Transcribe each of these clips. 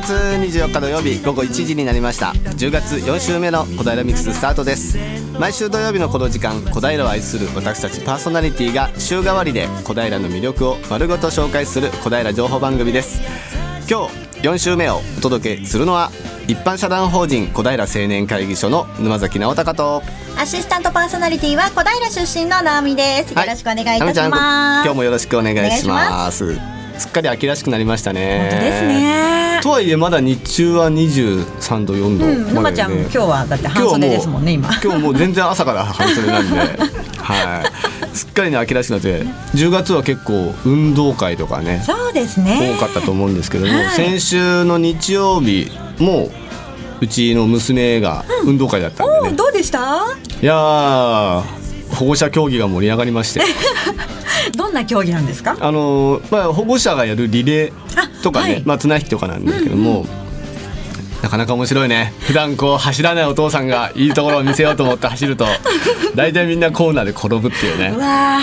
月24日土曜日午後1時になりました。10月4週目の小平ミックススタートです。毎週土曜日のこの時間小平を愛する私たちパーソナリティが週替わりで小平の魅力を丸ごと紹介する小平情報番組です。今日4週目をお届けするのは一般社団法人小平青年会議所の沼崎直隆と。アシスタントパーソナリティは小平出身の直美です。よろしくお願いいたします、今日もよろしくお願いしますすっかり秋らしくなりましたね。本当ですね。とはいえまだ日中は23度4度、うん、沼ちゃん、今日はだって半袖ですもんね今。今日もう全然朝から半袖なんで。はい。すっかりね秋らしくなって10月は結構運動会とかねそうですね。多かったと思うんですけども、はい、先週の日曜日もうちの娘が運動会だったんで、ね。うん、どうでした？いや保護者競技が盛り上がりまして どんな競技なんですか？あの、まあ、保護者がやるリレーとかね、はい、まあ、綱引きとかなんですけども、うんうん、なかなか面白いね。普段こう走らないお父さんがいいところを見せようと思って走ると 大体みんなコーナーで転ぶっていうね。わ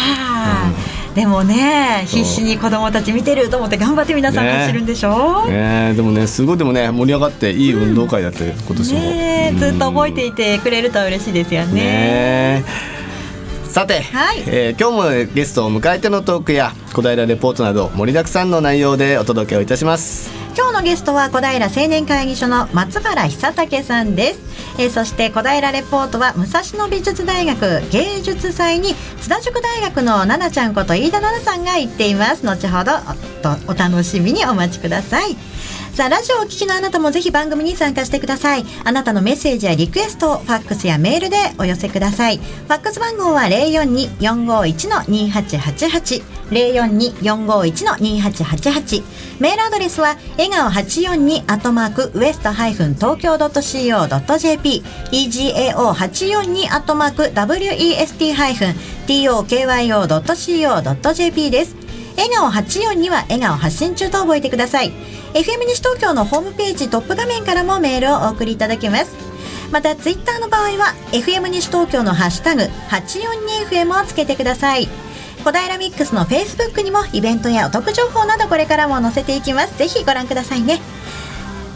うん、でもね必死に子供たち見てると思って頑張って皆さん走るんでしょ、ねね、でもねすごいでもね盛り上がっていい運動会だって、うん、今年も、ね、ずっと覚えていてくれると嬉しいですよね。ねさて、はい、えー、今日もゲストを迎えてのトークや小平レポートなど盛りだくさんの内容でお届けをいたします。今日のゲストは小平青年会議所の松原久武さんです、えー、そして小平レポートは武蔵野美術大学芸術祭に津田塾大学の奈々ちゃんこと飯田奈々さんが行っています。後ほどお楽しみにお待ちくださいさあラジオをお聞きのあなたもぜひ番組に参加してください。あなたのメッセージやリクエストをファックスやメールでお寄せください。ファックス番号は042-451-2888 042-451-2888メールアドレスは笑顔842アットマークウエストハイフン東京 .co.jp egao842 アットマーク west ハイフン tokyo.co.jp です。笑顔842は笑顔発信中と覚えてください。FM 西東京のホームページトップ画面からもメールをお送りいただけます。またツイッターの場合は FM 西東京のハッシュタグ 842FM をつけてください。小平ミックスのフェイスブックにもイベントやお得情報などこれからも載せていきます。ぜひご覧くださいね。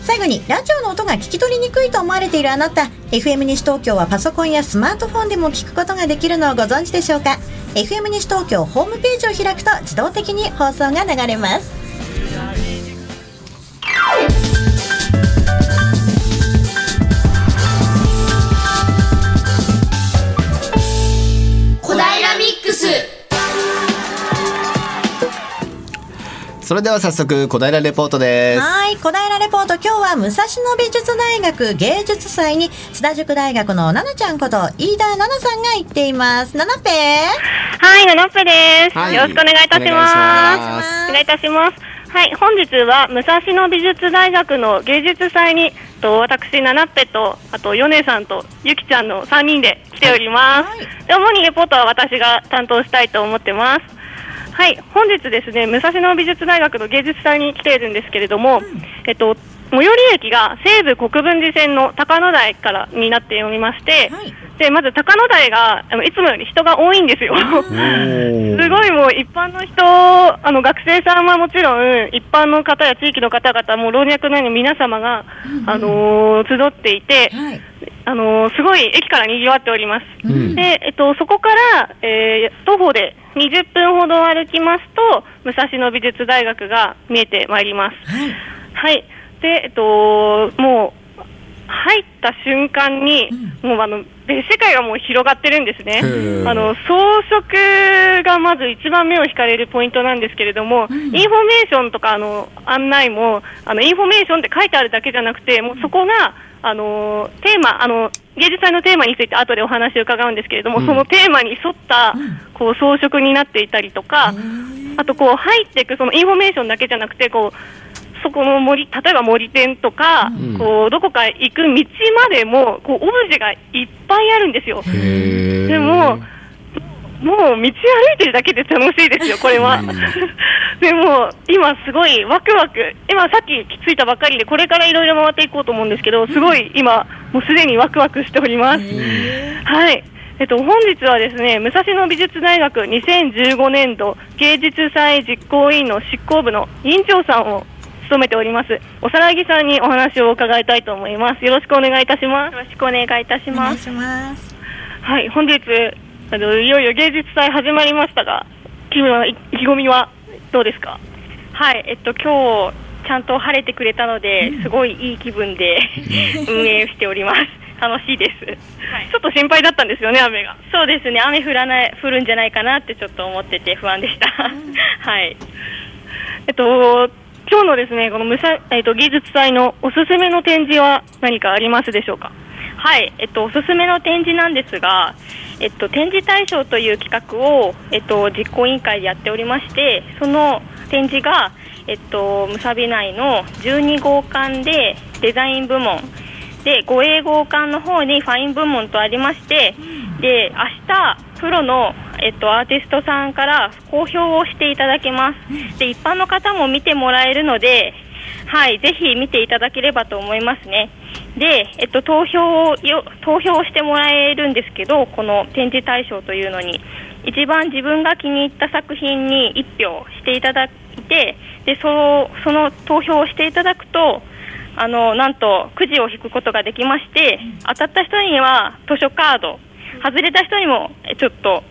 最後にラジオの音が聞き取りにくいと思われているあなた FM 西東京はパソコンやスマートフォンでも聞くことができるのをご存知でしょうか？FM 西東京ホームページを開くと自動的に放送が流れます。それでは早速小平レポートです。はい小平レポート今日は武蔵野美術大学芸術祭に津田塾大学の奈々ちゃんこと飯田奈々さんが行っています。奈々ペはい奈々ペです、はい、よろしくお願いいたします。お願いいたしますはい本日は武蔵野美術大学の芸術祭にと私奈々ペとあと米さんとゆきちゃんの3人で来ております、はい、で主にレポートは私が担当したいと思ってます。はい本日ですね武蔵野美術大学の芸術祭に来ているんですけれども、うん、えっと最寄り駅が西武国分寺線の高野台からになっておりまして、はい、でまず高野台があのいつもより人が多いんですよ。すごいもう一般の人あの学生さんはもちろん一般の方や地域の方々も老若男女皆様が、うん、あのー、集っていて、はい、あのー、すごい駅から賑わっております。うん、でえっとそこから、えー、徒歩で20分ほど歩きますと武蔵野美術大学が見えてまいります。はい、はい、で、えっと、もう入った瞬間に、うん、もうあの世界がもう広がってるんですね。あの装飾がまず一番目を引かれるポイントなんですけれども、うん、インフォメーションとかあの案内もあのインフォメーションって書いてあるだけじゃなくて、もうそこがあのテーマあの芸術祭のテーマについて後でお話を伺うんですけれども、うん、そのテーマに沿ったこう装飾になっていたりとか、あとこう入っていくそのインフォメーションだけじゃなくてこうそこの模擬例えば模擬店とか、うん、こうどこか行く道までもこうオブジェがいっぱいあるんですよ。でももう道歩いてるだけで楽しいですよ、これは。でも、今すごいワクワク、今さっき着いたばっかりで、これからいろいろ回っていこうと思うんですけど、すごい今、もうすでにワクワクしております。はい。えっと、本日はですね、武蔵野美術大学2015年度芸術祭実行委員の執行部の委員長さんを務めております。おさらぎさんにお話を伺いたいと思います。よろしくお願いいたします。よろしくお願いいたします。はい本日あのいよいよ芸術祭始まりましたが気分は意気込みはどうですか？はいえっと今日ちゃんと晴れてくれたので、すごいいい気分で運営しております。楽しいです、はい、ちょっと心配だったんですよね、雨が。そうですね、雨降らない降るんじゃないかなってちょっと思ってて不安でした。はい。えっと今日のですねこのむさえっと技術祭のおすすめの展示は何かありますでしょうか？はい、えっとおすすめの展示なんですが、えっと展示大賞という企画をえっと実行委員会でやっておりまして、その展示がえっとむさび内の12号館でデザイン部門。で護衛号館の方にファイン部門とありまして、で明日プロの、えっと、アーティストさんから公表をしていただけます、で一般の方も見てもらえるので、はい、ぜひ見ていただければと思いますね。で、えっと、投票をよ投票をしてもらえるんですけど、この展示対象というのに、一番自分が気に入った作品に1票していただいて、でそのその投票をしていただくと、あのなんとくじを引くことができまして当たった人には図書カード。外れた人にもちょっと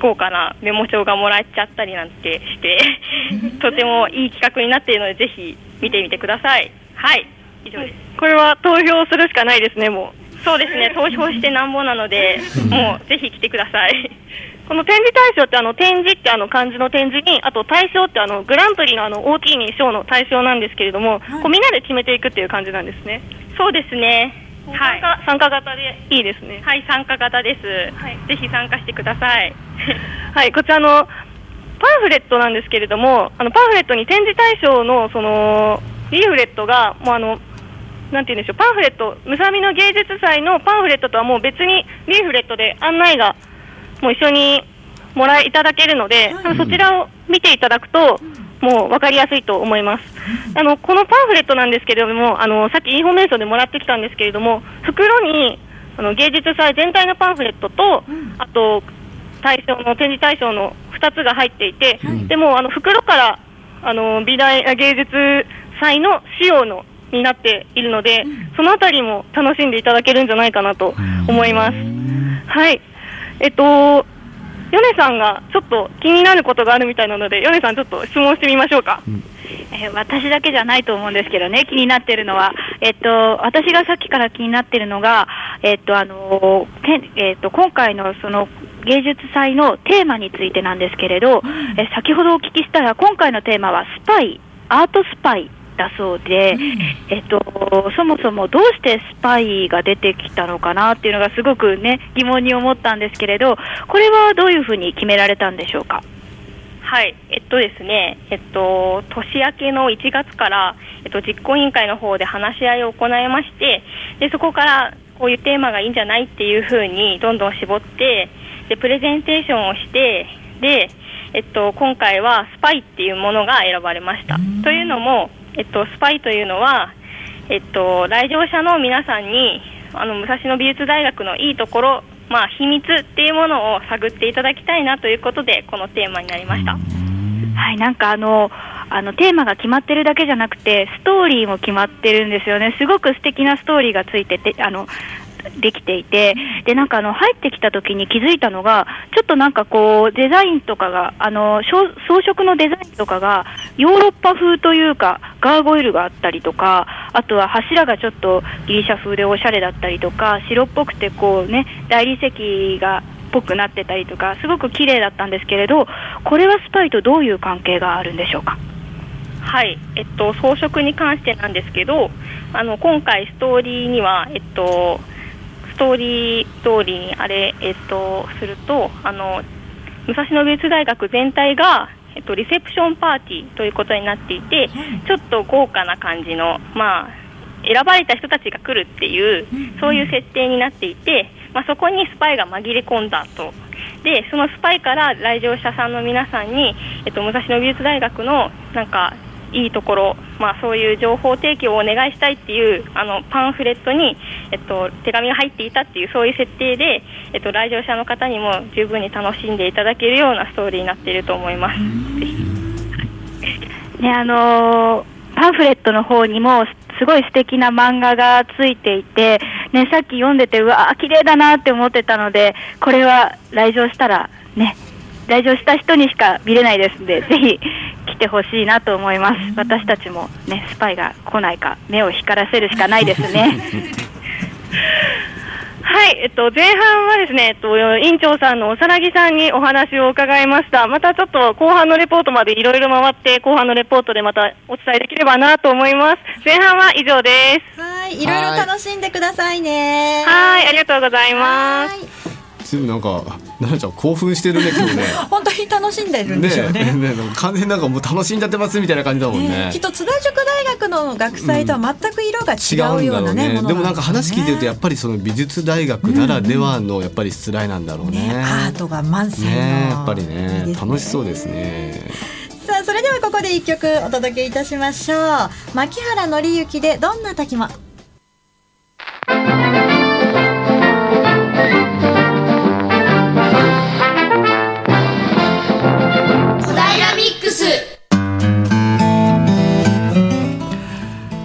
豪華な。メモ帳がもらえちゃったりなんてして とてもいい企画になっているのでぜひ見てみてください。はい。以上です。これは投票するしかないですねもう。そうですね。投票してなんぼなのでもうぜひ来てください。この展示大賞ってあの展示ってあの漢字の展示にあと大賞ってあのグランプリのあの大きいに賞の大賞なんですけれども、はい、こうみんなで決めていくっていう感じなんですね。そうですね。はい、参加型でいいですね。はい、参加型です。はい、ぜひ参加してください。はい、こちらのパンフレットなんですけれども、あのパンフレットに展示対象のそのリーフレットがもうあのなんて言うんでしょう、パンフレット、ムサビの芸術祭のパンフレットとはもう別にリーフレットで案内がもう一緒にもらいいただけるので、はい、そちらを見ていただくと、もう分かりやすいと思います。あのこのパンフレットなんですけれども、あのさっきインフォメーションでもらってきたんですけれども、袋にあの芸術祭全体のパンフレットと、あと対象の展示対象の2つが入っていて、でもあの袋からあの美大芸術祭の仕様のになっているので、そのあたりも楽しんでいただけるんじゃないかなと思います。はい。えっと、ヨネさんがちょっと気になることがあるみたいなので、ヨネさん、ちょっと質問してみましょうか。うん。えー、私だけじゃないと思うんですけどね、気になってるのは、えっと、私がさっきから気になってるのが、えっと、あのえっと、今回のその芸術祭のテーマについてなんですけれど、え先ほどお聞きしたら、今回のテーマはスパイ、アートスパイだそうで、えっと、そもそもどうしてスパイが出てきたのかなっていうのがすごくね疑問に思ったんですけれどこれはどういうふうに決められたんでしょうか？はい、えっとですね、えっと、年明けの1月から、えっと、実行委員会の方で話し合いを行いまして、でそこからこういうテーマがいいんじゃないっていうふうにどんどん絞って、でプレゼンテーションをして、で、えっと、今回はスパイっていうものが選ばれました。というのも、えっと、スパイというのは、えっと、来場者の皆さんにあの武蔵野美術大学のいいところ、まあ、秘密っていうものを探っていただきたいなということでこのテーマになりました。はい、なんかあのあのテーマが決まってるだけじゃなくてストーリーも決まってるんですよね、すごく素敵なストーリーがついててあのできていて、で、なんかあの、入ってきた時に気づいたのが、ちょっとなんかこう、デザインとかが、あの、装飾のデザインとかが、ヨーロッパ風というか、ガーゴイルがあったりとか、あとは柱がちょっとギリシャ風でおしゃれだったりとか、白っぽくてこうね、大理石が、ぽくなってたりとか、すごく綺麗だったんですけれど、これはスパイとどういう関係があるんでしょうか？はい、えっと、装飾に関してなんですけど、あの今回、ストーリーには、えっと、トーリー通りにあれ、えっと、するとあの武蔵野美術大学全体が、えっと、リセプションパーティーということになっていて、ちょっと豪華な感じの、まあ、選ばれた人たちが来るっていう、そういう設定になっていて、まあ、そこにスパイが紛れ込んだと。でそのスパイから来場者さんの皆さんに、えっと、武蔵野美術大学のなんかいいところ、まあ、そういう情報提供をお願いしたいっていうあのパンフレットに、えっと、手紙が入っていたっていうそういう設定で、えっと、来場者の方にも十分に楽しんでいただけるようなストーリーになっていると思います。ねあのーパンフレットの方にもすごい素敵な漫画がついていて、ね、さっき読んでてうわ綺麗だなって思ってたのでこれは来場したらね来場した人にしか見れないですのでぜひ来てほしいなと思います私たちもねスパイが来ないか目を光らせるしかないですね はい、えっと、前半はですね、えっと、院長さんのおさらぎさんにお話を伺いました。またちょっと後半のレポートまでいろいろ回って、後半のレポートでまたお伝えできればなと思います。前半は以上です。はい、いろいろ楽しんでくださいね。はい、ありがとうございます。ずいなんか奈々ちゃん興奮してるね今日ね。本当に楽しんでるんでしょうね。ねね完全なんかもう楽しんじゃってますみたいな感じだもんね、ね、きっと津田塾大学の学祭とは全く色が違うようなねうん、ね。でもなんか話聞いてるとやっぱりその美術大学ならではのやっぱり失礼なんだろうね。ね、アートが満載ねやっぱりね、ね、楽しそうですね。さあそれではここで一曲お届けいたしましょう。牧原紀之でどんな滝も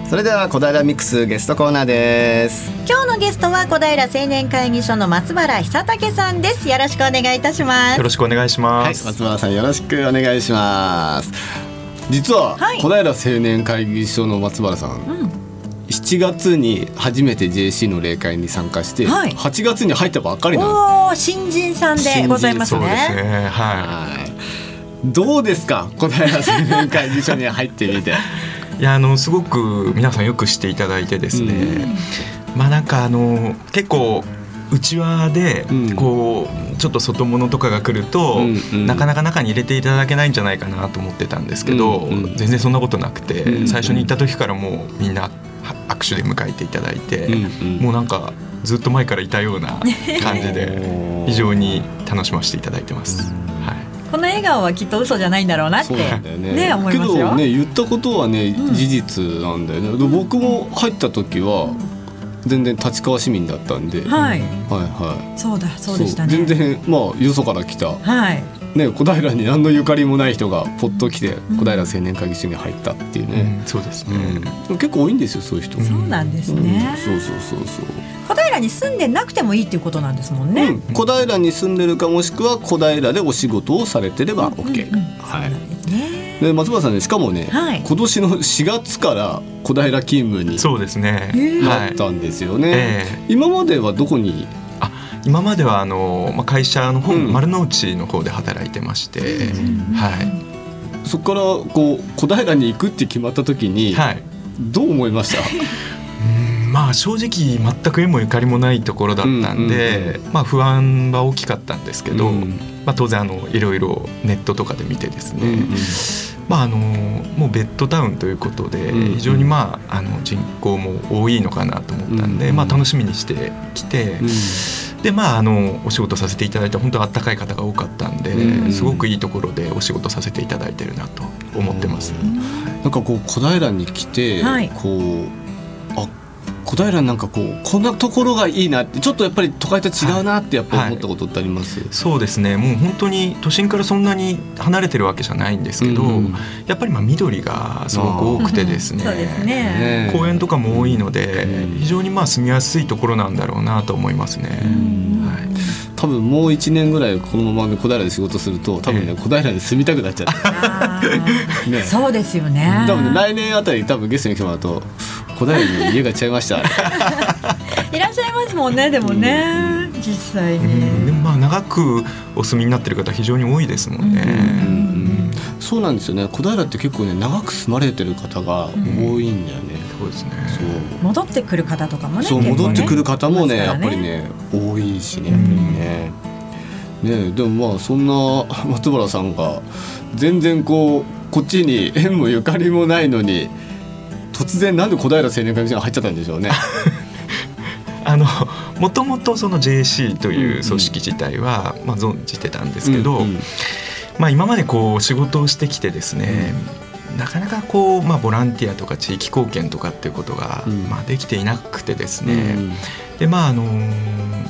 それでは小平ミックスゲストコーナーです。今日のゲストは小平青年会議所の松原久武さんです。よろしくお願いいたします。よろしくお願いします、はい、松原さんよろしくお願いします。実は、小平青年会議所の松原さん、うん。7月に初めて JC の例会に参加して、はい、8月に入ったばっかりなんです。新人さんでございますね。すね。はい。どうですか小平青年会議所に入ってみて。いやあのすごく皆さんよくしていただいてですね、うん、まあなんかあの結構うちわでこうちょっと外物とかが来ると、なかなか中に入れていただけないんじゃないかなと思ってたんですけど、全然そんなことなくて、最初に行った時からもうみんな握手で迎えていただいて、もうなんかずっと前からいたような感じで 非常に楽しませていただいてます。この笑顔はきっと嘘じゃないんだろうなってね。ね思いますよ。けどね言ったことはね、うん、事実なんだよね。僕も入った時は全然立川市民だったんで、はい、はいはい。そうだそうでしたね。全然まあよそから来た、はい、ね、小平に何のゆかりもない人がポッと来て小平青年会議所に入ったっていうね、うん、そうですね、うん、結構多いんですよそういう人。そうなんですね、うん、そうそうそうそう。小平に住んでなくてもいいっていうことなんですもんね、小平に住んでるかもしくは小平でお仕事をされてれば OK、はい。で松原さんねしかもね、はい、今年の4月から小平勤務にそうですね。なったんですよね、えー、今まではどこに今まではあの、まあ、会社の方、うん、丸の内の方で働いてまして、はい、そこからこう小平に行くって決まった時に、はい、どう思いました？まあ正直全く縁もゆかりもないところだったんで、まあ、不安は大きかったんですけど、うん、まあ、当然あのいろいろネットとかで見てですね、うんうん。まあ、あのもうベッドタウンということで非常に、まあ、あの人口も多いのかなと思ったんで、まあ、楽しみにしてきて。でまああのお仕事させていただいて本当あったかい方が多かったんで、すごくいいところでお仕事させていただいてるなと思ってます。なんかこう小平に来て、はい、こうあ小平なんかこうこんなところがいいなってちょっとやっぱり都会と違うなってやっぱ思ったことってあります、はい。はい、そうですね。もう本当に都心からそんなに離れてるわけじゃないんですけど、うん、やっぱりまあ緑がすごく多くてですね。ね、公園とかも多いので、非常にまあ住みやすいところなんだろうなと思いますね。はい。多分もう1年ぐらいこのまま小平で仕事すると多分ね、小平に住みたくなっちゃって、ね、そうですよね。多分ね来年あたり多分ゲストに来てもらうと小平に家が違いました。いらっしゃいますもんねでもね、うん、実際に、でもまあ長くお住みになってる方非常に多いですもんね、うん、そうなんですよね。小平って結構ね長く住まれてる方が多いんだよね、そうですね。戻ってくる方とかもねそう、ね、戻ってくる方もねやっぱりね多いしねやっぱりね、ねでもまあそんな松原さんが全然こうこっちに縁もゆかりもないのに突然なんで小平青年会議所に入っちゃったんでしょうね。あのもともとその JC という組織自体は、まあ、存じてたんですけど、うんうん、まあ、今までこう仕事をしてきてですね、うん、なかなかこう、まあ、ボランティアとか地域貢献とかっていうことが、まあ、できていなくてですね、でまああの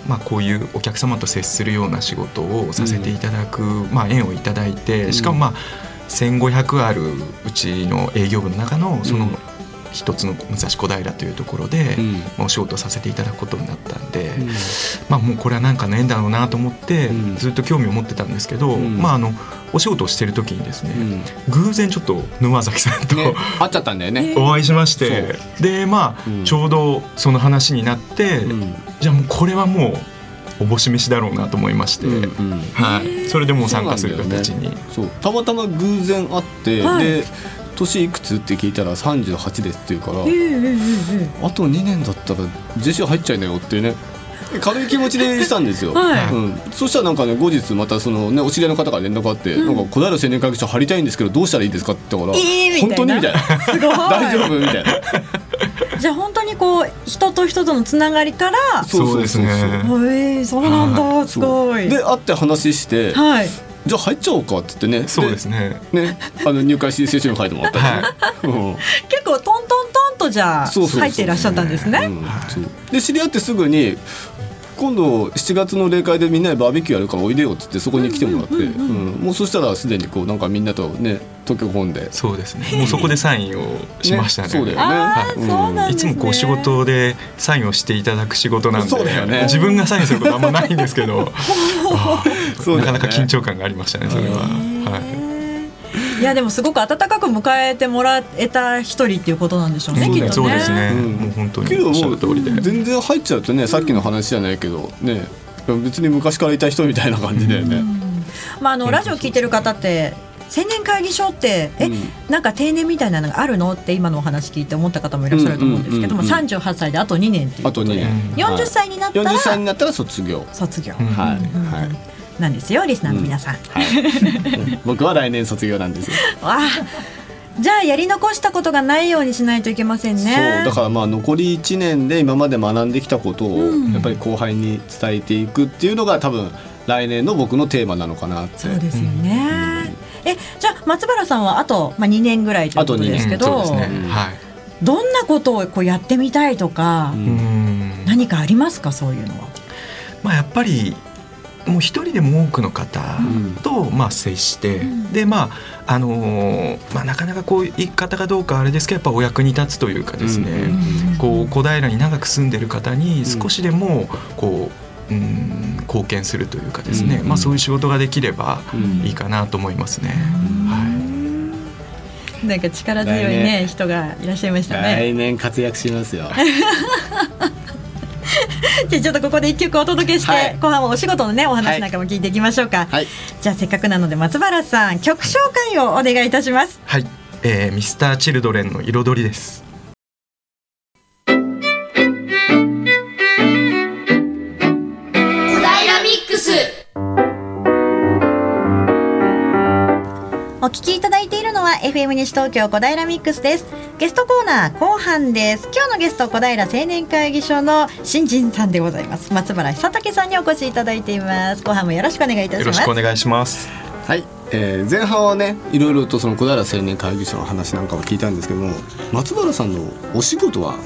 まあ、こういうお客様と接するような仕事をさせていただく、まあ、縁をいただいてしかもまあ1,500あるうちの営業部の中のその一つの武蔵小平というところで、うん、お仕事させていただくことになったんで、うん、まあ、もうこれは何かの縁だろうなと思ってずっと興味を持ってたんですけど、うん、まあ、あのお仕事をしてる時にですね、偶然ちょっと沼崎さんと、ね、会っちゃったんだよね。お会いしましてでまあ、ちょうどその話になって、じゃあもうこれはもうおぼし飯だろうなと思いまして、うんうん、はい、それでもう参加する形に。そう、ね、たまたま偶然会って、はい、で年いくつって聞いたら38ですって言うから、あと2年だったら JC 入っちゃいなよってね軽い気持ちでしたんですよ、はい。うん、そしたらなんかね後日またその、ね、お知り合いの方から連絡あって、うん、なんか小平青年会議所入りたいんですけどどうしたらいいですかって言ったから、えー、本当にみたいな。大丈夫みたいな。じゃあ本当にこう人と人とのつながりからそうですねえー、そうなんだ、はい、すごい。で会って話して、はい、じゃあ入っちゃおうかっつってね。そうですね。ねあの入会申請書に書いてもらった。り、はい。うん、結構トントントンとじゃあ入っていらっしゃったんですね。で知り合ってすぐに今度7月の例会でみんなでバーベキューやるからおいでよっつってそこに来てもらってもうそしたらすでにこうなんかみんなとね東京本で。そうですね。もうそこでサインをしましたね、ね、そうだよね、はい、いつもこう仕事でサインをしていただく仕事なんでそうだよ、ね、自分がサインすることあんまないんですけど。なかなか緊張感がありましたねそれは。はいいやでもすごく温かく迎えてもらえた一人っていうことなんでしょうね。きっとね。そうですね。もう本当に。おっしゃる通りで。全然入っちゃうとね、さっきの話じゃないけどね、別に昔からいた人みたいな感じだよね。まああのラジオ聞いてる方って青年会議所ってえ、うん、なんか定年みたいなのがあるのって今のお話聞いて思った方もいらっしゃると思うんですけども、うんうんうん。うん、38歳であと2年っていうあと2年。40歳になったら、40歳になったら卒業。卒業、はい、はいなんですよリスナーの皆さん、うんはい、僕は来年卒業なんですよ。わじゃあやり残したことがないようにしないといけませんね。そう。だからまあ残り1年で今まで学んできたことをやっぱり後輩に伝えていくっていうのが多分来年の僕のテーマなのかなって。そうですよね、うん、えじゃあ松原さんはあと、まあ、2年ぐらいということですけど、ね。はい、どんなことをこうやってみたいとか、何かありますかそういうのは？まあ、やっぱりもう一人でも多くの方と、まあ、接して、うん、でまああのー、まあ、なかなかこう言い方かどうかあれですけどやっぱお役に立つというかですね、うん、こう小平に長く住んでる方に少しでもこう、うん、貢献するというかですね、まあ、そういう仕事ができればいいかなと思いますね。はい。なんか力強いね人がいらっしゃいましたね。来年活躍しますよ。じゃあちょっとここで一曲お届けして、はい、後半はお仕事のねお話なんかも聞いていきましょうか、はい、じゃあせっかくなので松原さん曲紹介をお願いいたします。はい、えー、ミスターチルドレンの彩りです。お聞きいただは FM 西東京小平ミックスです。ゲストコーナー後半です。今日のゲスト小平青年会議所の新人さんでございます。松原久武さんにお越しいただいています。後半もよろしくお願いいたします。よろしくお願いします。はい、えー、前半はねいろいろとその小平青年会議所の話なんかを聞いたんですけども松原さんのお仕事は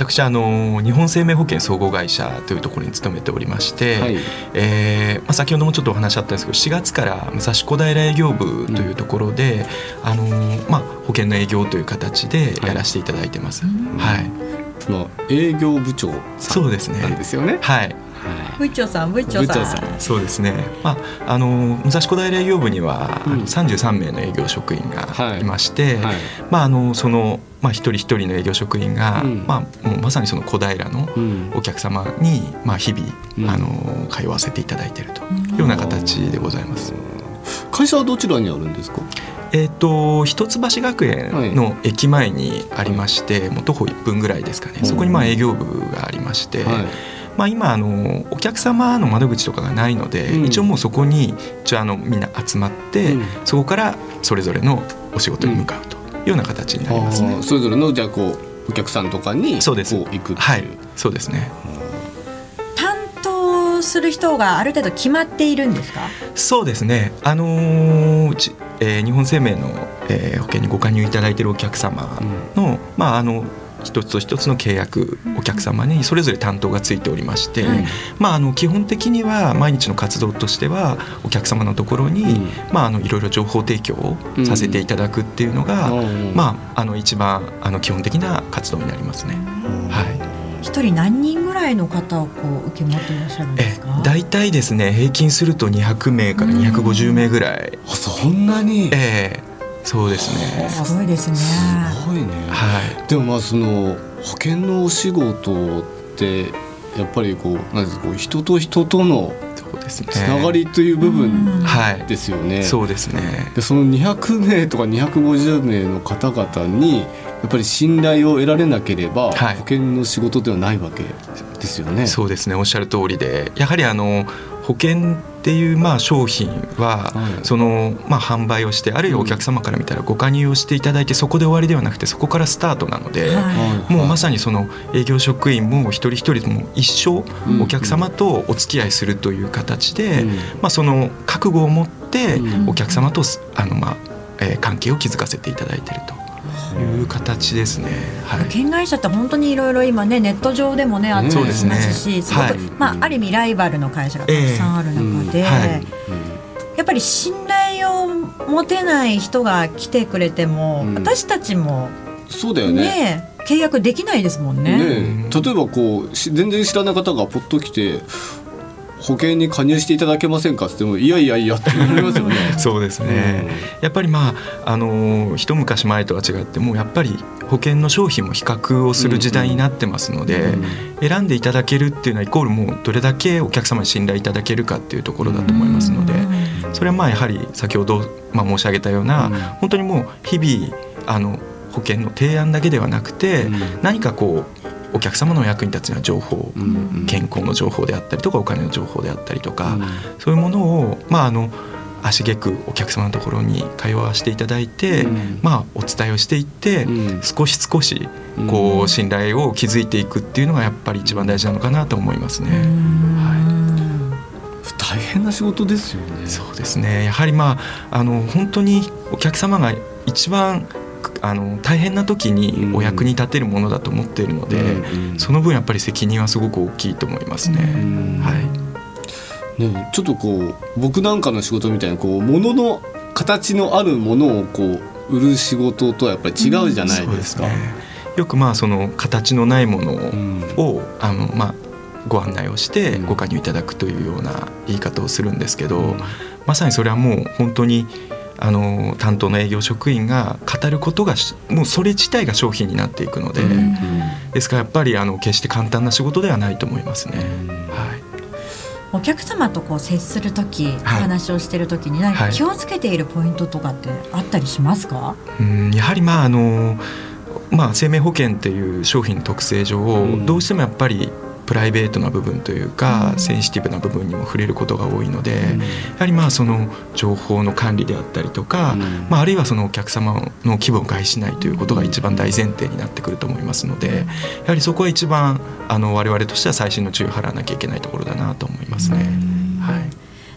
私あの日本生命保険総合会社というところに勤めておりまして、はい、えー、まあ、先ほどもちょっとお話あったんですけど4月から武蔵小平営業部というところで、うん、あのまあ、保険の営業という形でやらせていただいてます。はい、はい、その営業部長そうですね。なんですよね。はい部長さん部長さん。そうですね、まあ、あの武蔵小平営業部には、うん、33名の営業職員がい。まして、はい。はい、まあ、あのその、まあ、一人一人の営業職員が、うん、まあ、もうまさにその小平のお客様に、まあ、日々、うん、あの通わせていただいているというような形でございます。会社はどちらにあるんですか？えーと、一橋学園の駅前にありまして、はい、もう徒歩1分ぐらいですかね、そこにまあ営業部がありまして、はいまあ、今あのお客様の窓口とかがないので、うん、一応もうそこに一応あのみんな集まって、うん、そこからそれぞれのお仕事に向かうというような形になりますね。それぞれのじゃあこうお客さんとかにそうです。行くはい。そうですね。担当する人がある程度決まっているんですか？そうですね、あのー、うち、えー、日本生命の、えー、保険にご加入いただいているお客様の、うん、まああの一つ一つの契約お客様にそれぞれ担当がついておりまして、はい、まあ、あの基本的には毎日の活動としてはお客様のところに、うん、まあ、あのいろいろ情報提供をさせていただくっていうのが、うん、まあ、あの一番あの基本的な活動になりますね。はい一人何人ぐらいの方をこう受け持っていらっしゃるんですか？大体ですね平均すると200名から250名ぐらい。あそんなに？ええー、そうですね。すごいですね。すごいね。はい。でもまあその保険のお仕事ってやっぱりこうなんですかこう人と人とのつながりという部分ですよね。はい、そうですねでその200名とか250名の方々にやっぱり信頼を得られなければ、保険の仕事ではないわけですよね。そうですねおっしゃる通りでやはりあの保険っていうまあ商品は、そのまあ販売をしてあるいはお客様から見たらご加入をしていただいてそこで終わりではなくてそこからスタートなので、もうまさにその営業職員も一人一人も一生お客様とお付き合いするという形で、まあその覚悟を持ってお客様とあのまあ、え関係を築かせていただいていると。いう形ですね。はい、保険会社って本当にいろいろ今ねネット上でもねあったりしますし、すごく、はい、まあある意味ライバルの会社がたくさんある中で、えーはい、やっぱり信頼を持てない人が来てくれても、うん、私たちもそうだよね。ね契約できないですもんね。ね例えばこう全然知らない方がポッと来て保険に加入していただけませんかってもいやいやいやって言われますよね。そうですね、うん、やっぱりまああの一昔前とは違ってもうやっぱり保険の商品も比較をする時代になってますので、うんうん、選んでいただけるっていうのはイコールもうどれだけお客様に信頼いただけるかっていうところだと思いますので、それはまあやはり先ほどまあ申し上げたような、本当にもう日々あの保険の提案だけではなくて、何かこうお客様の役に立つような情報、健康の情報であったりとかお金の情報であったりとか、そういうものをまああの足げくお客様のところに通わせていただいて、まあ、お伝えをしていって、少し少しこう信頼を築いていくっていうのがやっぱり一番大事なのかなと思いますね。はい大変な仕事ですよね。そうですね。やはりまああの本当にお客様が一番あの大変な時にお役に立てるものだと思っているので、うん、その分やっぱり責任はすごく大きいと思いますね。はい。ね、ちょっとこう僕なんかの仕事みたいなこう物の形のあるものをこう売る仕事とはやっぱり違うじゃないですか。うんすね、よくまあその形のないものを、あのまあご案内をしてご加入いただくというような言い方をするんですけど、まさにそれはもう本当にあの担当の営業職員が語ることがもうそれ自体が商品になっていくので、うん、ですからやっぱりあの決して簡単な仕事ではないと思いますね。はい、お客様とこう接する時、はい、お話をしている時に何か気をつけているポイントとかってあったりしますか、はい、うんやはりまああのまあ、生命保険っていう商品特性上、どうしてもやっぱりプライベートな部分というか、センシティブな部分にも触れることが多いので、やはりまあその情報の管理であったりとか、まあ、あるいはそのお客様の気分を害しないということが一番大前提になってくると思いますのでやはりそこは一番あの我々としては細心の注意を払わなきゃいけないところだなと思いますね。はい。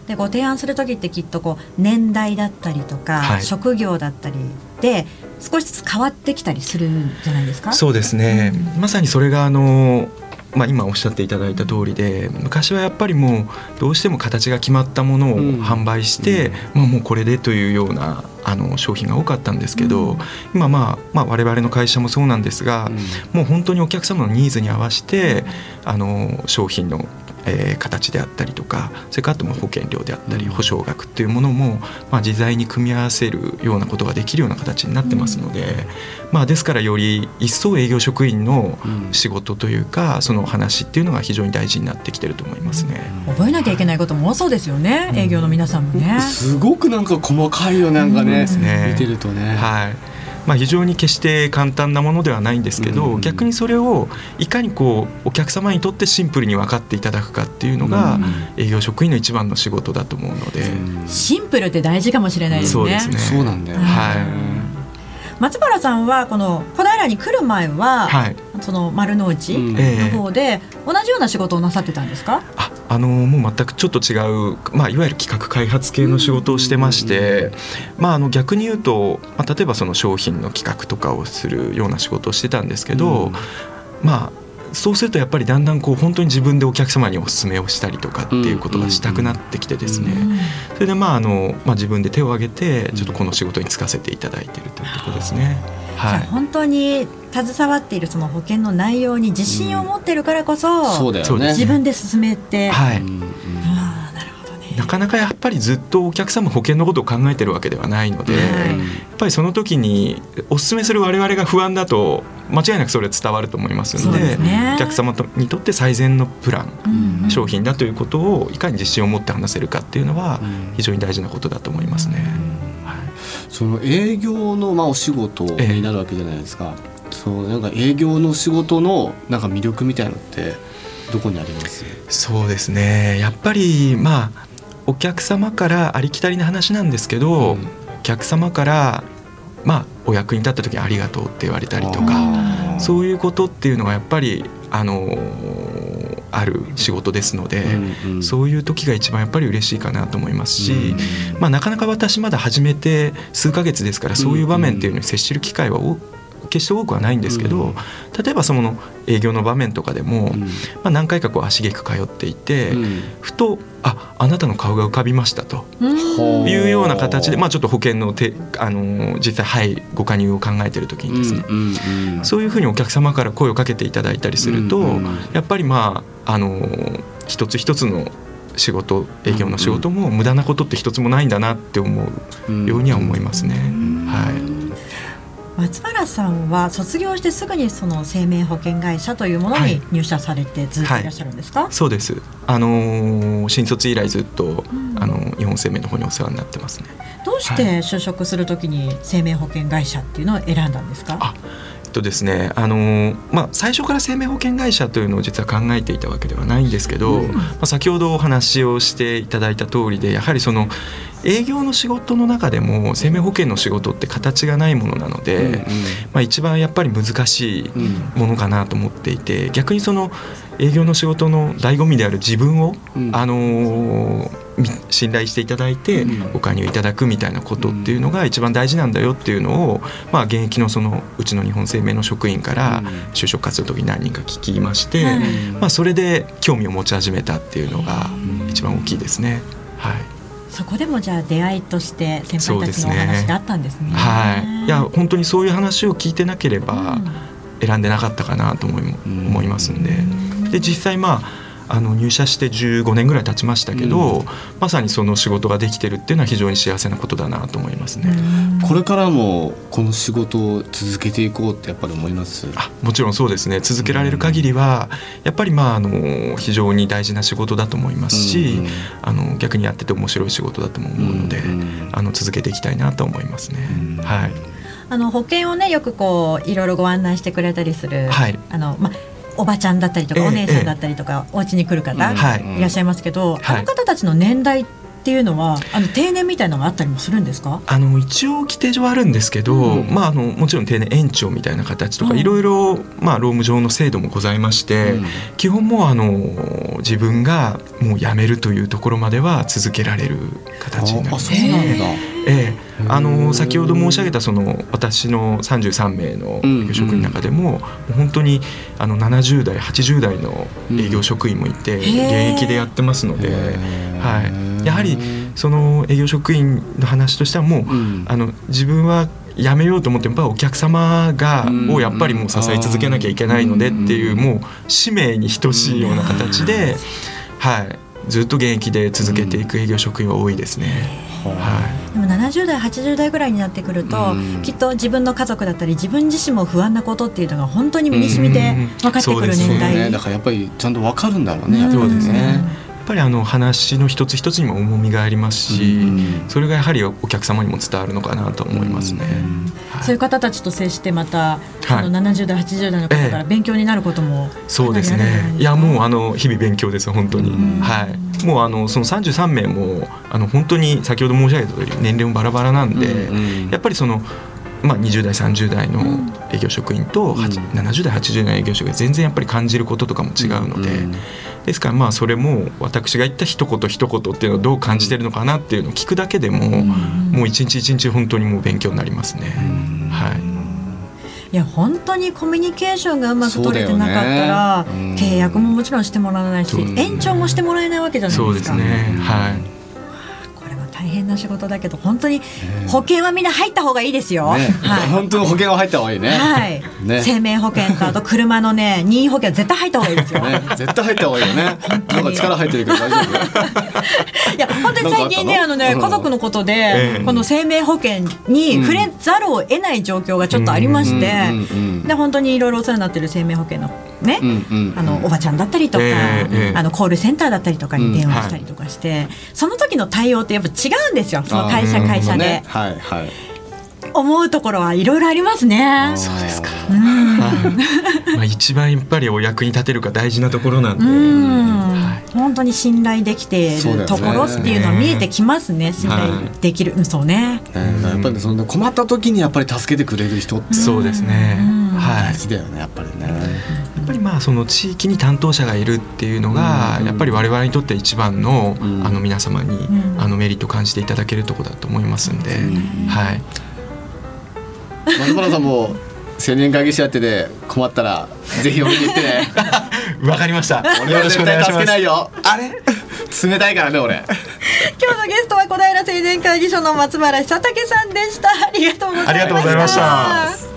でご提案する時ってきっとこう年代だったりとか、はい、職業だったりで少しずつ変わってきたりするんじゃないですか？そうですね、うん、まさにそれがあのまあ、今おっしゃっていただいた通りで昔はやっぱりもうどうしても形が決まったものを販売して、まあ、もうこれでというようなあの商品が多かったんですけど、今まあ、まあ、我々の会社もそうなんですが、もう本当にお客様のニーズに合わせてあの商品のえー、形であったりとかそれからあとも保険料であったり保証額っていうものも、まあ、自在に組み合わせるようなことができるような形になってますので、まあ、ですからより一層営業職員の仕事というかその話っていうのが非常に大事になってきてると思いますね。覚えなきゃいけないことも多そうですよね、営業の皆さんもね。すごくなんか細かいよなんかね、ね見てるとね。はいまあ、非常に決して簡単なものではないんですけど、逆にそれをいかにこうお客様にとってシンプルに分かっていただくかっていうのが、営業職員の一番の仕事だと思うので、シンプルって大事かもしれないですね。そうですね。そうなんだよ、はい松原さんはこの小平に来る前は、はい、その丸の内の方で同じような仕事をなさってたんですか、ああのもう全くちょっと違う、まあ、いわゆる企画開発系の仕事をしてまして、まあ、あの逆に言うと、まあ、例えばその商品の企画とかをするような仕事をしてたんですけど、まあそうするとやっぱりだんだんこう本当に自分でお客様にお勧めをしたりとかっていうことがしたくなってきてですね、それでまああの、まあ、自分で手を挙げてちょっとこの仕事に就かせていただいているというところですね。はい、本当に携わっているその保険の内容に自信を持っているからこそ、うん、そうだよね、自分で進めて、はい、なかなかやっぱりずっとお客様保険のことを考えてるわけではないので、はい、やっぱりその時にお勧めする我々が不安だと間違いなくそれは伝わると思いますので、ね、お客様にとって最善のプラン、うん、商品だということをいかに自信を持って話せるかっていうのは非常に大事なことだと思いますね。はい、その営業のまあお仕事になるわけじゃないですか。えー、そうなんか営業の仕事のなんか魅力みたいなのってどこにあります？そうですね。やっぱりまあお客様からありきたりな話なんですけど、うん、お客様からまあお役に立った時にありがとうって言われたりとかそういうことっていうのがやっぱりあのある仕事ですので、うんうん、そういう時が一番やっぱり嬉しいかなと思いますし、うん、まあ、なかなか私まだ始めて数ヶ月ですからそういう場面っていうのに接する機会は決して多くはないんですけど、うん、例えばその営業の場面とかでも、うん、まあ、何回かこう足げく通っていて、うん、ふと「ああなたの顔が浮かびました」というような形で、まあ、ちょっと保険のてあの実際はいご加入を考えてる時にですね、そういうふうにお客様から声をかけていただいたりすると、やっぱりまああの一つ一つの仕事営業の仕事も無駄なことって一つもないんだなって思うようには思いますね。はい松原さんは卒業してすぐにその生命保険会社というものに入社されてずっといらっしゃるんですか、はい。はい、そうです。あのー、新卒以来ずっと、うん、あの日本生命の方にお世話になってますね。どうして就職するときに生命保険会社っていうのを選んだんですか、あとですねあのまあ、最初から生命保険会社というのを実は考えていたわけではないんですけど、うん、まあ、先ほどお話をしていただいた通りでやはりその営業の仕事の中でも生命保険の仕事って形がないものなので、うんうん、まあ、一番やっぱり難しいものかなと思っていて逆にその営業の仕事の醍醐味である自分を、うん、あのー信頼していただいてご加入いただくみたいなことっていうのが一番大事なんだよっていうのを、まあ、現役のそのうちの日本生命の職員から就職活動の時に何人か聞きまして、まあ、それで興味を持ち始めたっていうのが一番大きいですね。はいそこでもじゃあ出会いとして先輩たちのお話があったんですね。すねはい。いや本当にそういう話を聞いてなければ選んでなかったかなと思い,、思いますんで。で実際まああの入社して15年ぐらい経ちましたけど、うん、まさにその仕事ができてるっていうのは非常に幸せなことだなと思いますね。これからもこの仕事を続けていこうってやっぱり思います？あもちろんそうですね。続けられる限りはやっぱりまああの非常に大事な仕事だと思いますし、あの逆にやってて面白い仕事だと思うので、あの続けていきたいなと思いますね。はい。あの保険をねよくこういろいろご案内してくれたりする、はい、あのまあおばちゃんだったりとか、お姉さんだったりとか、お家に来る方い。らっしゃいますけど、あの方たちの年代っていうのはあの定年みたいのがあったりもするんですか？あの一応規定上あるんですけど、うん、まあ、あのもちろん定年延長みたいな形とか、いろいろ、まあ、労務上の制度もございまして、うん、基本もあの自分がもう辞めるというところまでは続けられる形になります。ええ、あの先ほど申し上げたその私の33名の営業職員の中でも、うん、本当にあの70代80代の営業職員もいて、現役でやってますので、はい。やはりその営業職員の話としてはもう、うん、あの自分は辞めようと思ってやっぱお客様がをやっぱりもう支え続けなきゃいけないのでっていうもう使命に等しいような形で、はい、ずっと現役で続けていく営業職員は多いですね。はい、でも70代80代ぐらいになってくると、きっと自分の家族だったり自分自身も不安なことっていうのが本当に身に染みて分かってくる年代、ね、だからやっぱりちゃんと分かるんだろうね、そうですね。っぱりあの話の一つ一つにも重みがありますし、それがやはりお客様にも伝わるのかなと思いますね。そういう方たちと接してまた、はい、の70代80代の方から勉強になることも、えー、そうですね。いやもうあの日々勉強です本当に、はい。もうあのその33名もあの本当に先ほど申し上げた通り年齢もバラバラなんで、やっぱりそのまあ、20代30代の営業職員と、うん、70代80代の営業職員全然やっぱり感じることとかも違うので、うん、ですからまあそれも私が言った一言一言っていうのをどう感じてるのかなっていうのを聞くだけでも、うん、もう一日一日本当にもう勉強になりますね。はい。いや本当にコミュニケーションがうまく取れてなかったら、ね、契約ももちろんしてもらわないし、延長もしてもらえないわけじゃないですか。そうですね。はい大変な仕事だけど本当に保険はみんな入った方がいいですよ。ね、はい、本当に保険は入った方がいいね。はい。ね、生命保険とあと車のね 任意保険は絶対入った方がいいですよ。ね、絶対入った方がいいよね。なんか力入ってるけど大丈夫？いや本当に最近ねあの？ね家族のことで、この生命保険に触れざるを得ない状況がちょっとありまして、で本当にいろいろお世話になってる生命保険のね、あのおばちゃんだったりとか、あのコールセンターだったりとかに電話したりとかして、その時の対応ってやっぱ違うんですよ。その会社会社で。はいはい。思うところはいろいろありますね。そうですか。うん、まあ一番やっぱりお役に立てるか大事なところなんで、はい、本当に信頼できているところっていうのは見えてきますね。信頼できる、はい、そうね。えー、やっぱりその困った時にやっぱり助けてくれる人ってそうですね。はい。大事だよねやっぱりね。やっぱりまあその地域に担当者がいるっていうのがやっぱり我々にとって一番のあの皆様にあのメリット感じていただけるところだと思いますんで、はい。松原さんも青年会議士やってて困ったらぜひお見に行ってね。わかりました。俺は絶対助けないよ。あれ？冷たいからね俺。今日のゲストは小平青年会議所の松原久武さんでした。ありがとうございました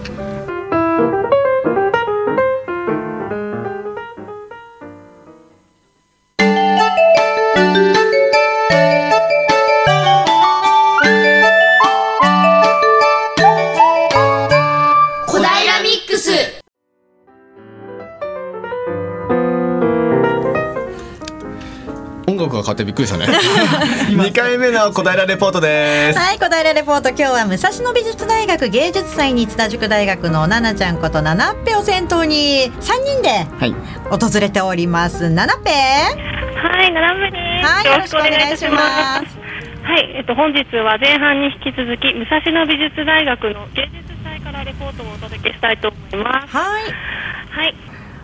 ってびっくりしたね。2回目の小平レポートです。はい小平レポート。今日は武蔵野美術大学芸術祭に津田塾大学のななちゃんことななっぺを先頭に3人で訪れております、ななっぺはいななっぺですはいよろしくお願いします。はい、えっと、本日は前半に引き続き武蔵野美術大学の芸術祭からレポートをお届けしたいと思います。はい。はい。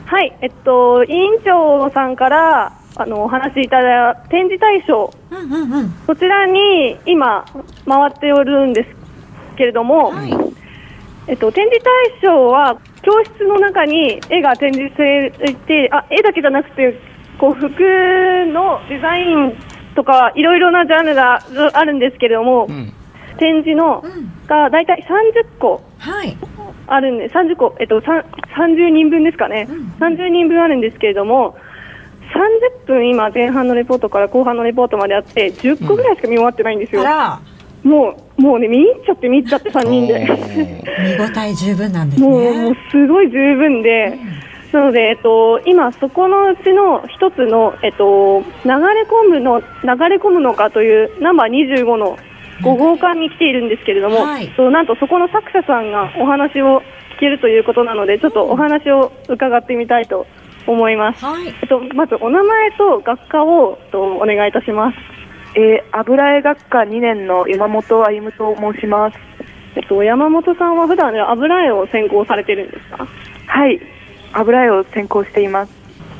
はい、えっと、委員長さんからあのお話しいただいた展示対象、うんうんうん、そちらに今、回っておるんですけれども、はい、えっと、展示対象は教室の中に絵が展示されていてあ絵だけじゃなくてこう服のデザインとかいろいろなジャンルがあるんですけれども、うん、展示の、が大体30個あるんで、30個、えっと、30人分ですかね、うん、30人分あるんですけれども、30分今前半のレポートから後半のレポートまであって10個ぐらいしか見終わってないんですよ、うん、もうもうね見入っちゃって見入っちゃって3人で。見応え十分なんですね。もうもうすごい十分で、うん、なので、えっと、今そこのうちの一つの、えっと、流れ込むの流れ込むのかというナンバー25の5号館に来ているんですけれども、はい、なんとそこの作者さんがお話を聞けるということなのでちょっとお話を伺ってみたいと思います。はい、えっと、まずお名前と学科をとお願いいたします。えー、油絵学科2年の山本歩と申します。えっと、山本さんは普段ね、油絵を専攻されてるんですか？はい、油絵を専攻しています。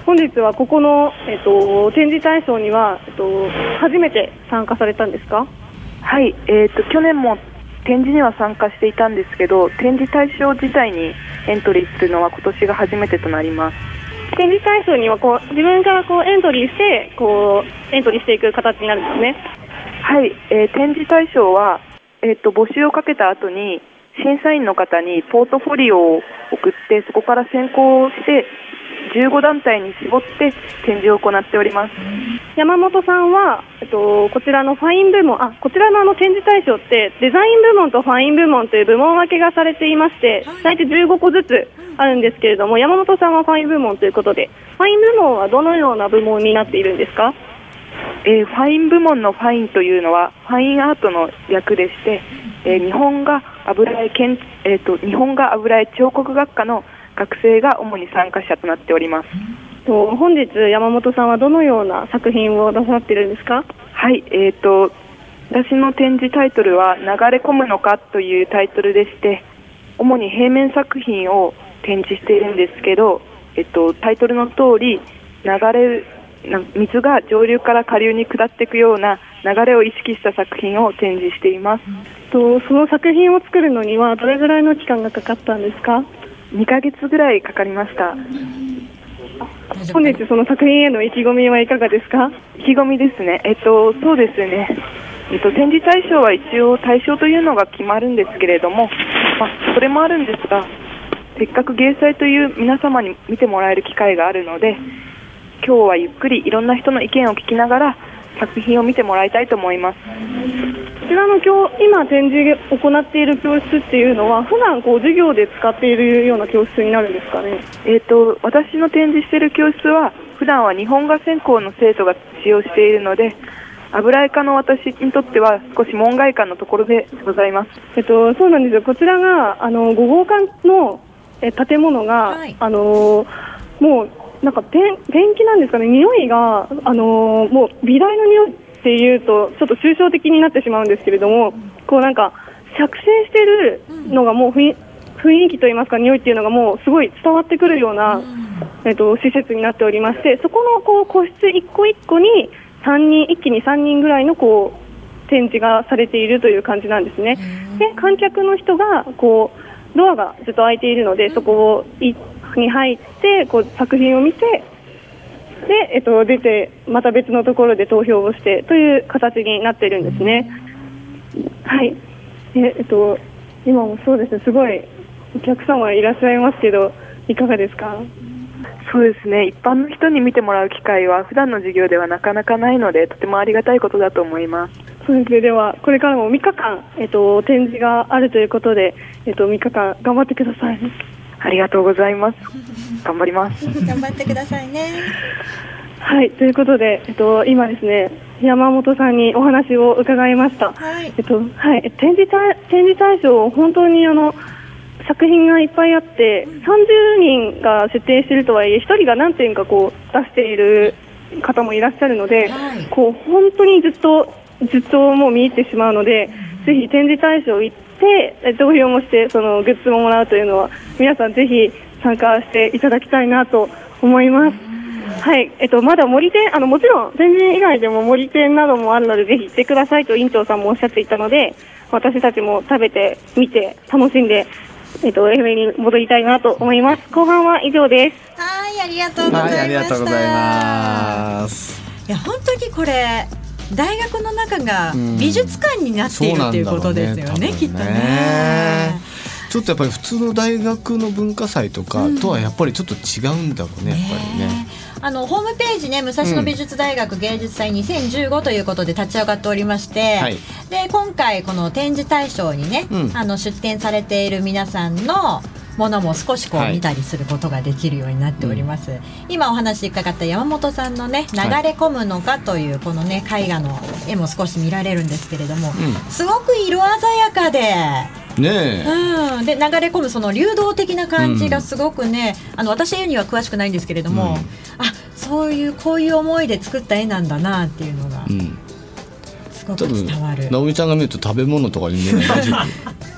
本日はここの、えっと、展示対象には、えっと、初めて参加されたんですか？はい、えーと、去年も展示には参加していたんですけど展示対象自体にエントリーするのは今年が初めてとなります展示対象にはこう自分からこうエントリーしてこうエントリーしていく形になるんですね。はい、えー、展示対象は、えーと、募集をかけた後に審査員の方にポートフォリオを送ってそこから選考して15団体に絞って展示を行っております。山本さんは、えっと、こちらのファイン部門あこちらのあの展示対象ってデザイン部門とファイン部門という部門分けがされていまして大体15個ずつあるんですけれども山本さんはファイン部門ということでファイン部門はどのような部門になっているんですか？えー、ファイン部門のファインというのはファインアートの略でして、えー、日本画油絵建、えーと、日本画油絵彫刻学科の学生が主に参加者となっております。と本日山本さんはどのような作品を出さっているんですか？はい、えっ、ー、と私の展示タイトルは流れ込むのかというタイトルでして、主に平面作品を展示しているんですけど、えっと、タイトルの通り流れ水が上流から下流に下っていくような流れを意識した作品を展示しています、とその作品を作るのにはどれぐらいの期間がかかったんですか？2ヶ月ぐらいかかりました。本日その作品への意気込みはいかがですか？意気込みですね。えっとそうですね。えっと、展示対象は一応対象というのが決まるんですけれども、まあ、それもあるんですがせっかく芸祭という皆様に見てもらえる機会があるので今日はゆっくりいろんな人の意見を聞きながら作品を見てもらいたいと思いますこちらの今日今展示を行っている教室っていうのは普段こう授業で使っているような教室になるんですかね、えーと、私の展示している教室は普段は日本画専攻の生徒が使用しているので油絵科の私にとっては少し門外漢のところでございます。えっとそうなんですよ。こちらがあの5号館のえ建物が、はい、あのもうなんかペンペンキなんですかね、匂いが、あのー、もう美大の匂いっていうと、ちょっと抽象的になってしまうんですけれども、こうなんか、作成してるのがもう雰囲気といいますか、匂いっていうのがもうすごい伝わってくるような、えっと、施設になっておりまして、そこのこう個室一個一個に3人、一気に3人ぐらいのこう展示がされているという感じなんですね。で観客の人がこうドアがずっと開いているので、そこをに入ってこう作品を見てで、えっと、出てまた別のところで投票をしてという形になっているんですね。はい。えっと、今もそうですね。すごいお客様いらっしゃいますけどいかがですか？そうですね。一般の人に見てもらう機会は普段の授業ではなかなかないのでとてもありがたいことだと思います。そうですね。ではこれからも3日間、えっと、展示があるということで、えっと、3日間頑張ってください。ありがとうございます。頑張ります。頑張ってくださいね。はい、ということで、えっと、今ですね、山本さんにお話を伺いました。はい、えっと、はい、展示対、展示対象、本当にあの。作品がいっぱいあって、30人が出展しているとはいえ、1人が何点かこう出している方もいらっしゃるので、はい、こう本当にずっとずっともう見入ってしまうので、ぜひ展示対象行って投票もしてそのグッズももらうというのは皆さんぜひ参加していただきたいなと思います。はい、えっと、まだ森店、あの、もちろん、天神以外でも森店などもあるので、ぜひ行ってくださいと院長さんもおっしゃっていたので、私たちも食べて、見て、楽しんで、えっと、愛媛に戻りたいなと思います。後半は以上です。はい、ありがとうございました。はい、ありがとうございます。いや、本当にこれ、大学の中が美術館になっているっていうことですよね、ねきっとね。ちょっとやっぱり普通の大学の文化祭とかとはやっぱりちょっと違うんだろうね、うん、やっぱりね。あのホームページね武蔵野美術大学芸術祭2015ということで立ち上がっておりまして、はい、で今回この展示対象にね、うん、あの出展されている皆さんのものも少しこう見たりすることができるようになっております、はい、今お話伺った山本さんのね「流れ込むのか」というこのね絵画の絵も少し見られるんですけれども、うん、すごく色鮮やかで。ねうん、で流れ込むその流動的な感じがすごくね、うん、あの私絵には詳しくないんですけれども、うん、あそういうこういう思いで作った絵なんだなっていうのが、うん。すごく伝わる。直美ちゃんが見ると食べ物とかに見えない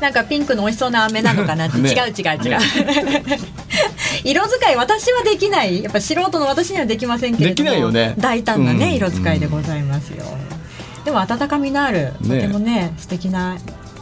なんかピンクの美味しそうな飴なのかなって、ね、違う違う違う、色使い私はできない。やっぱ素人の私にはできませんけれども。できないよね。大胆なね、うん、色使いでございますよ、うん、でも温かみのあるとてもね素敵な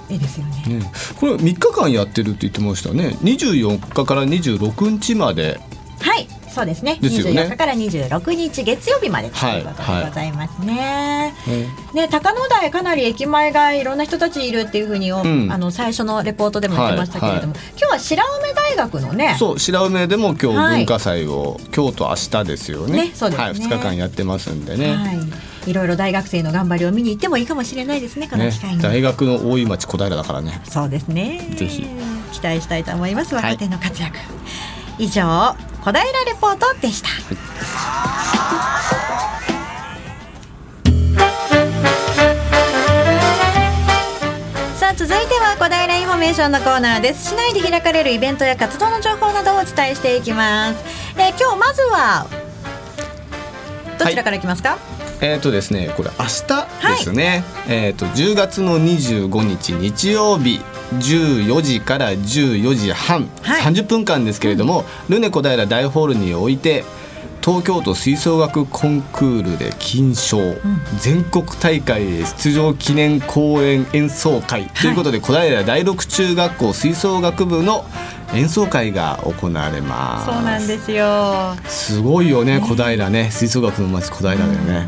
絵ですよね、ね、これ3日間やってるって言ってましたね。24日から26日まで。はいそうですね。ですね。24日から26日月曜日までということでございますね。はいはい、ね高野台かなり駅前がいろんな人たちいるっていうふうに、うん、あの最初のレポートでも言ってましたけれども、はい、今日は白梅大学のね。そう白梅でも今日文化祭を、今日と明日ですよね。ねそうですね。はい、2日間やってますんでね。はいいろいろ大学生の頑張りを見に行ってもいいかもしれないですねこの機会に、ね、大学の大井町小平だからねそうですねぜひ期待したいと思います若手の活躍、はい、以上小平レポートでした、さあ続いては小平インフォメーションのコーナーです。市内で開かれるイベントや活動の情報などをお伝えしていきます、えー、今日まずはどちらからいきますか、はいえっ、ー、とですねこれ明日ですね、はい、えっ、ー、と10月の25日日曜日14時から14時半、はい、30分間ですけれども、うん、ルネ小平大ホールにおいて東京都吹奏楽コンクールで金賞、うん、全国大会出場記念公演演奏会。ということで、はい、小平第六中学校吹奏楽部の演奏会が行われます。そうなんですよ。すごいよね小平ね。吹奏楽の街小平だよね、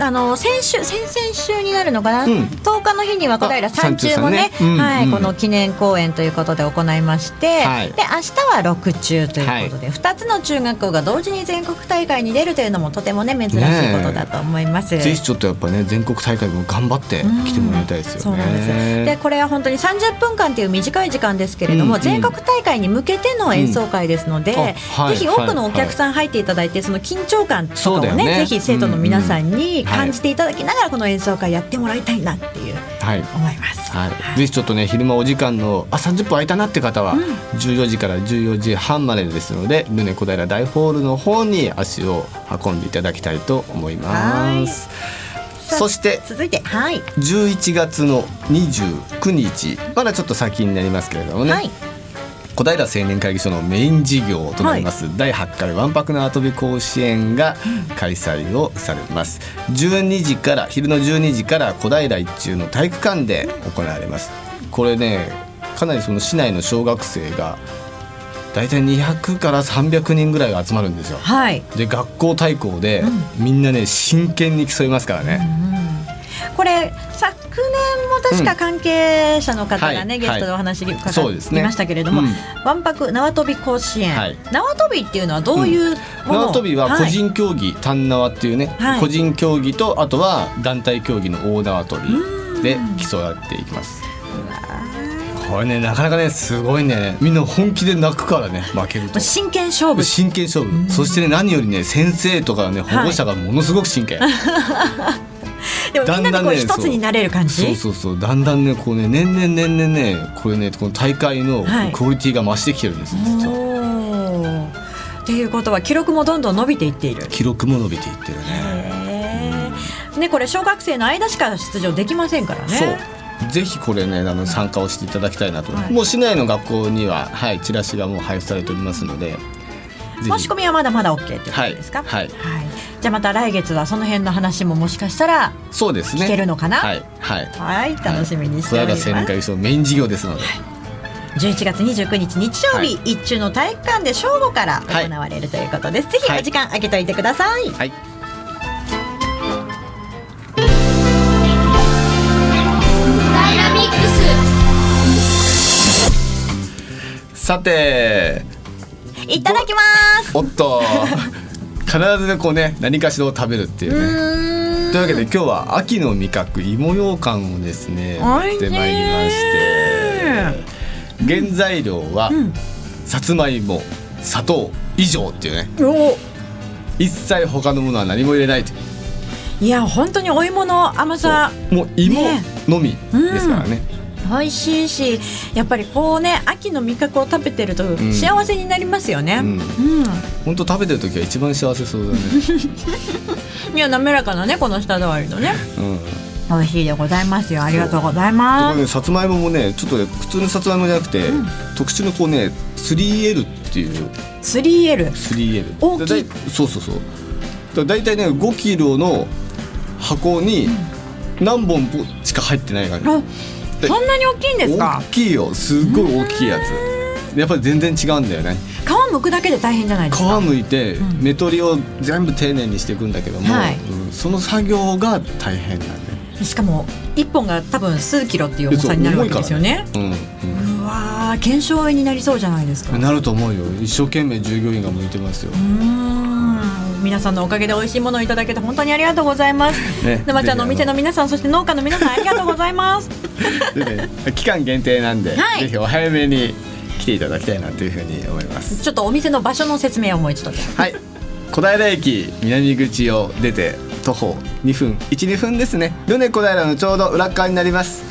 あの先週先々週になるのかな、うん、10日の日には小平山中もね、ねうん、はい、うん、この記念公演ということで行いまして、はい、で明日は六中ということで、はい、2つの中学校が同時に全国大会に出るというのもとてもね珍しいことだと思います。ね、ぜひちょっとやっぱね全国大会も頑張って来てもらいたいですよね。そうなんです。でこれは本当に30分間という短い時間ですけれども、うんうん、全国大会に向けての演奏会ですので、はい、ぜひ多くのお客さん入っていただいて、その緊張感とかをねね。ぜひ生徒の皆さんに感じていただきながらこの演奏会やってもらいたいなっていう、はい、思います、はい、ぜひちょっとね昼間お時間のあ30分空いたなって方は、うん、14時から14時半までですのでルネ小平大ホールの方に足を運んでいただきたいと思います。そして続いて、はい、11月の29日まだちょっと先になりますけれどもね、はい小平青年会議所のメイン事業となります、はい、第8回わんぱく縄跳び甲子園が開催をされます、12時から昼の12時から小平一中の体育館で行われます。これねかなりその市内の小学生が大体200から300人ぐらいが集まるんですよ、はい、で学校対抗で、みんなね真剣に競いますからね、うんこれ昨年も確か関係者の方がね、うんはい、ゲストでお話伺い。ましたけれども、ねうん、わんぱく縄跳び甲子園、はい、縄跳びっていうのはどういうもの、縄跳びは個人競技、単縄っていうね、個人競技とあとは団体競技の大縄跳びで競っていきます。これねなかなかねすごいね。みんな本気で泣くからね負けると。真剣勝負。真剣勝負。そしてね何よりね先生とかね保護者がものすごく真剣、は いでもみんなでこう一つになれる感じ、そうそうそう。だんだんねこうね年々年々ねこれねこの大会のクオリティが増してきてるんです、はい、実は。っていうことは記録もどんどん伸びていっている。記録も伸びていってるね。ねこれ小学生の間しか出場できませんからね。ぜひこれねあの参加をしていただきたいなと、はい、もう市内の学校には、はい、チラシがもう配布されておりますので申し込みはまだまだ OK ということですか、はい、はい、はい、じゃあまた来月はその辺の話ももしかしたらそうですね。聞けるのかな？はいはい、はい、楽しみにしております。小平青年会所メイン事業ですので、11月29日日曜日、はい、一中の体育館で正午から行われるということです、はい、ぜひお時間空けておいてください、はい。さていただきます。おっと 必ずねこうね何かしらを食べるっていうね。というわけで今日は秋の味覚芋ようかんをですね持ってまいりまして。原材料は、うん、さつまいも砂糖以上っていうね。一切他のものは何も入れないといや本当にお芋の甘さ。もう芋のみですからね、ね美味しいしやっぱりこうね秋の味覚を食べてると幸せになりますよね。うん。本、当、食べてる時は一番幸せそうだね。いや滑らかなねこの舌触りのね。うん美味しいでございますよ。ありがとうございます。ね、さつまいももね、ちょっと、ね、普通のさつまいもじゃなくて、うん、特殊のこうね、3L っていう。3L。3L。大きい。そうそうそう。だいたいね、5キロの箱に何本しか入ってない感じ。そんなに大きいんですか？大きいよ。すっごい大きいやつ。やっぱり全然違うんだよね。皮むくだけで大変じゃないですか？皮むいて、目取りを全部丁寧にしていくんだけども、はい。うん、その作業が大変なんでしかも一本が多分数キロっていう重さになるわけですよね、ね、うん、うん、うわ検証になりそうじゃないですか。なると思うよ。一生懸命従業員が向いてますよ。皆さんのおかげで美味しいものをいただけて本当にありがとうございます。ね、沼ちゃんのお店の皆さんそして農家の皆さんありがとうございます。でね、期間限定なんで、はい、ぜひお早めに来ていただきたいなというふうに思います。ちょっとお店の場所の説明をもう一度。はい。小平駅南口を出て徒歩2分。12分ですね。ルネ小平のちょうど裏側になります。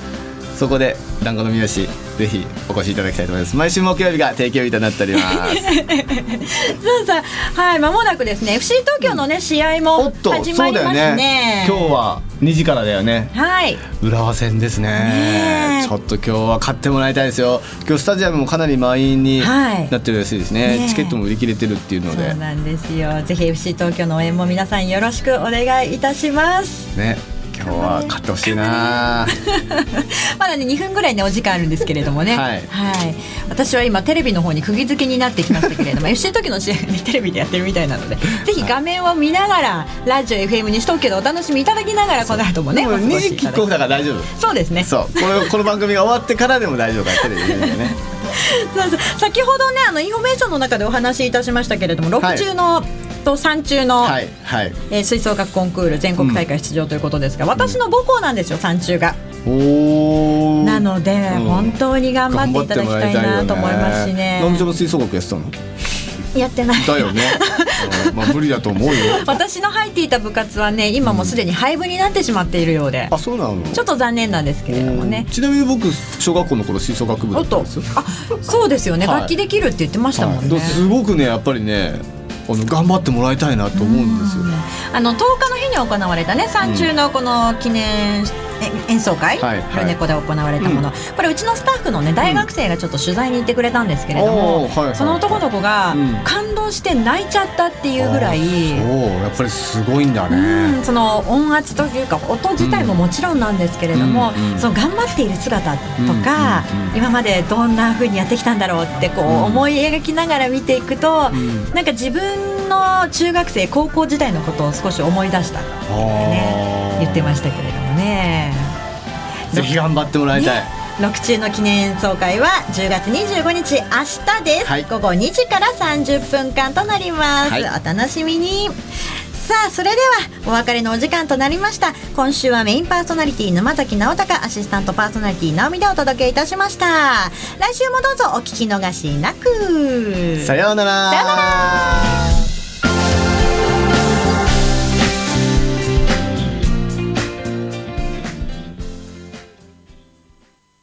そこで団子の三好ぜひお越しいただきたいと思います。毎週木曜日が定休日となっております。そうそう。はい間もなくですね。FC 東京のね、試合も始まりますね。ね。今日は2時からだよね。はい。浦和戦ですね。ちょっと今日は勝ってもらいたいですよ。今日スタジアムもかなり満員になってるらしいですね。はいね、チケットも売り切れてるっていうので。そうなんですよ。ぜひ FC 東京の応援も皆さんよろしくお願いいたします。ね今日は勝ってほしいな。まだね2分ぐらいねお時間あるんですけれどもね、はい、はい、私は今テレビの方に釘付けになってきましたけれども FC 時の試合ねテレビでやってるみたいなのでぜひ画面を見ながらラジオ FM にしとくけどお楽しみいただきながらこの後もねも2時キックオフだから大丈夫。そうですね。そう。このこの番組が終わってからでも大丈夫かテレビでね。そうそう。先ほどねあのインフォメーションの中でお話しいたしましたけれども6中の、はいと3中の、はいはい、えー、吹奏楽コンクール全国大会出場ということですが、うん、私の母校なんですよ3中が。おなので、うん、本当に頑張っていただきたいなと思いますしね。南ちゃんも吹奏楽やってたの？やってない。だよね、まあ無理だと思うよ。私の入っていた部活はね今もすでに廃部になってしまっているようで、うん、あそうなの？ちょっと残念なんですけれどもね。ちなみに僕小学校の頃吹奏楽部だったんですよ。あそうですよね、はい、楽器できるって言ってましたもんね、はい、すごくねやっぱりねあの頑張ってもらいたいなと思うんですよ。あの10日の日に行われたね山中のこの記念、演奏会、はいはい、ルネコで行われたもの、うん、これうちのスタッフのね大学生がちょっと取材に行ってくれたんですけれども、うんはいはい、その男の子が感動して泣いちゃったっていうぐらい、う。ん、やっぱりすごいんだね、その音圧というか音自体ももちろんなんですけれども、その頑張っている姿とか、今までどんなふうにやってきたんだろうってこう思い描きながら見ていくと、うん、なんか自分の中学生高校時代のことを少し思い出したってね言ってましたけれどもね。ぜひ頑張ってもらいたい、ね。6中の記念演奏会は10月25日明日です、はい、午後2時から30分間となります、はい、お楽しみに。さあそれではお別れのお時間となりました。今週はメインパーソナリティ沼崎直隆アシスタントパーソナリティ直美でお届けいたしました。来週もどうぞお聞き逃しなく。さようなら。さようなら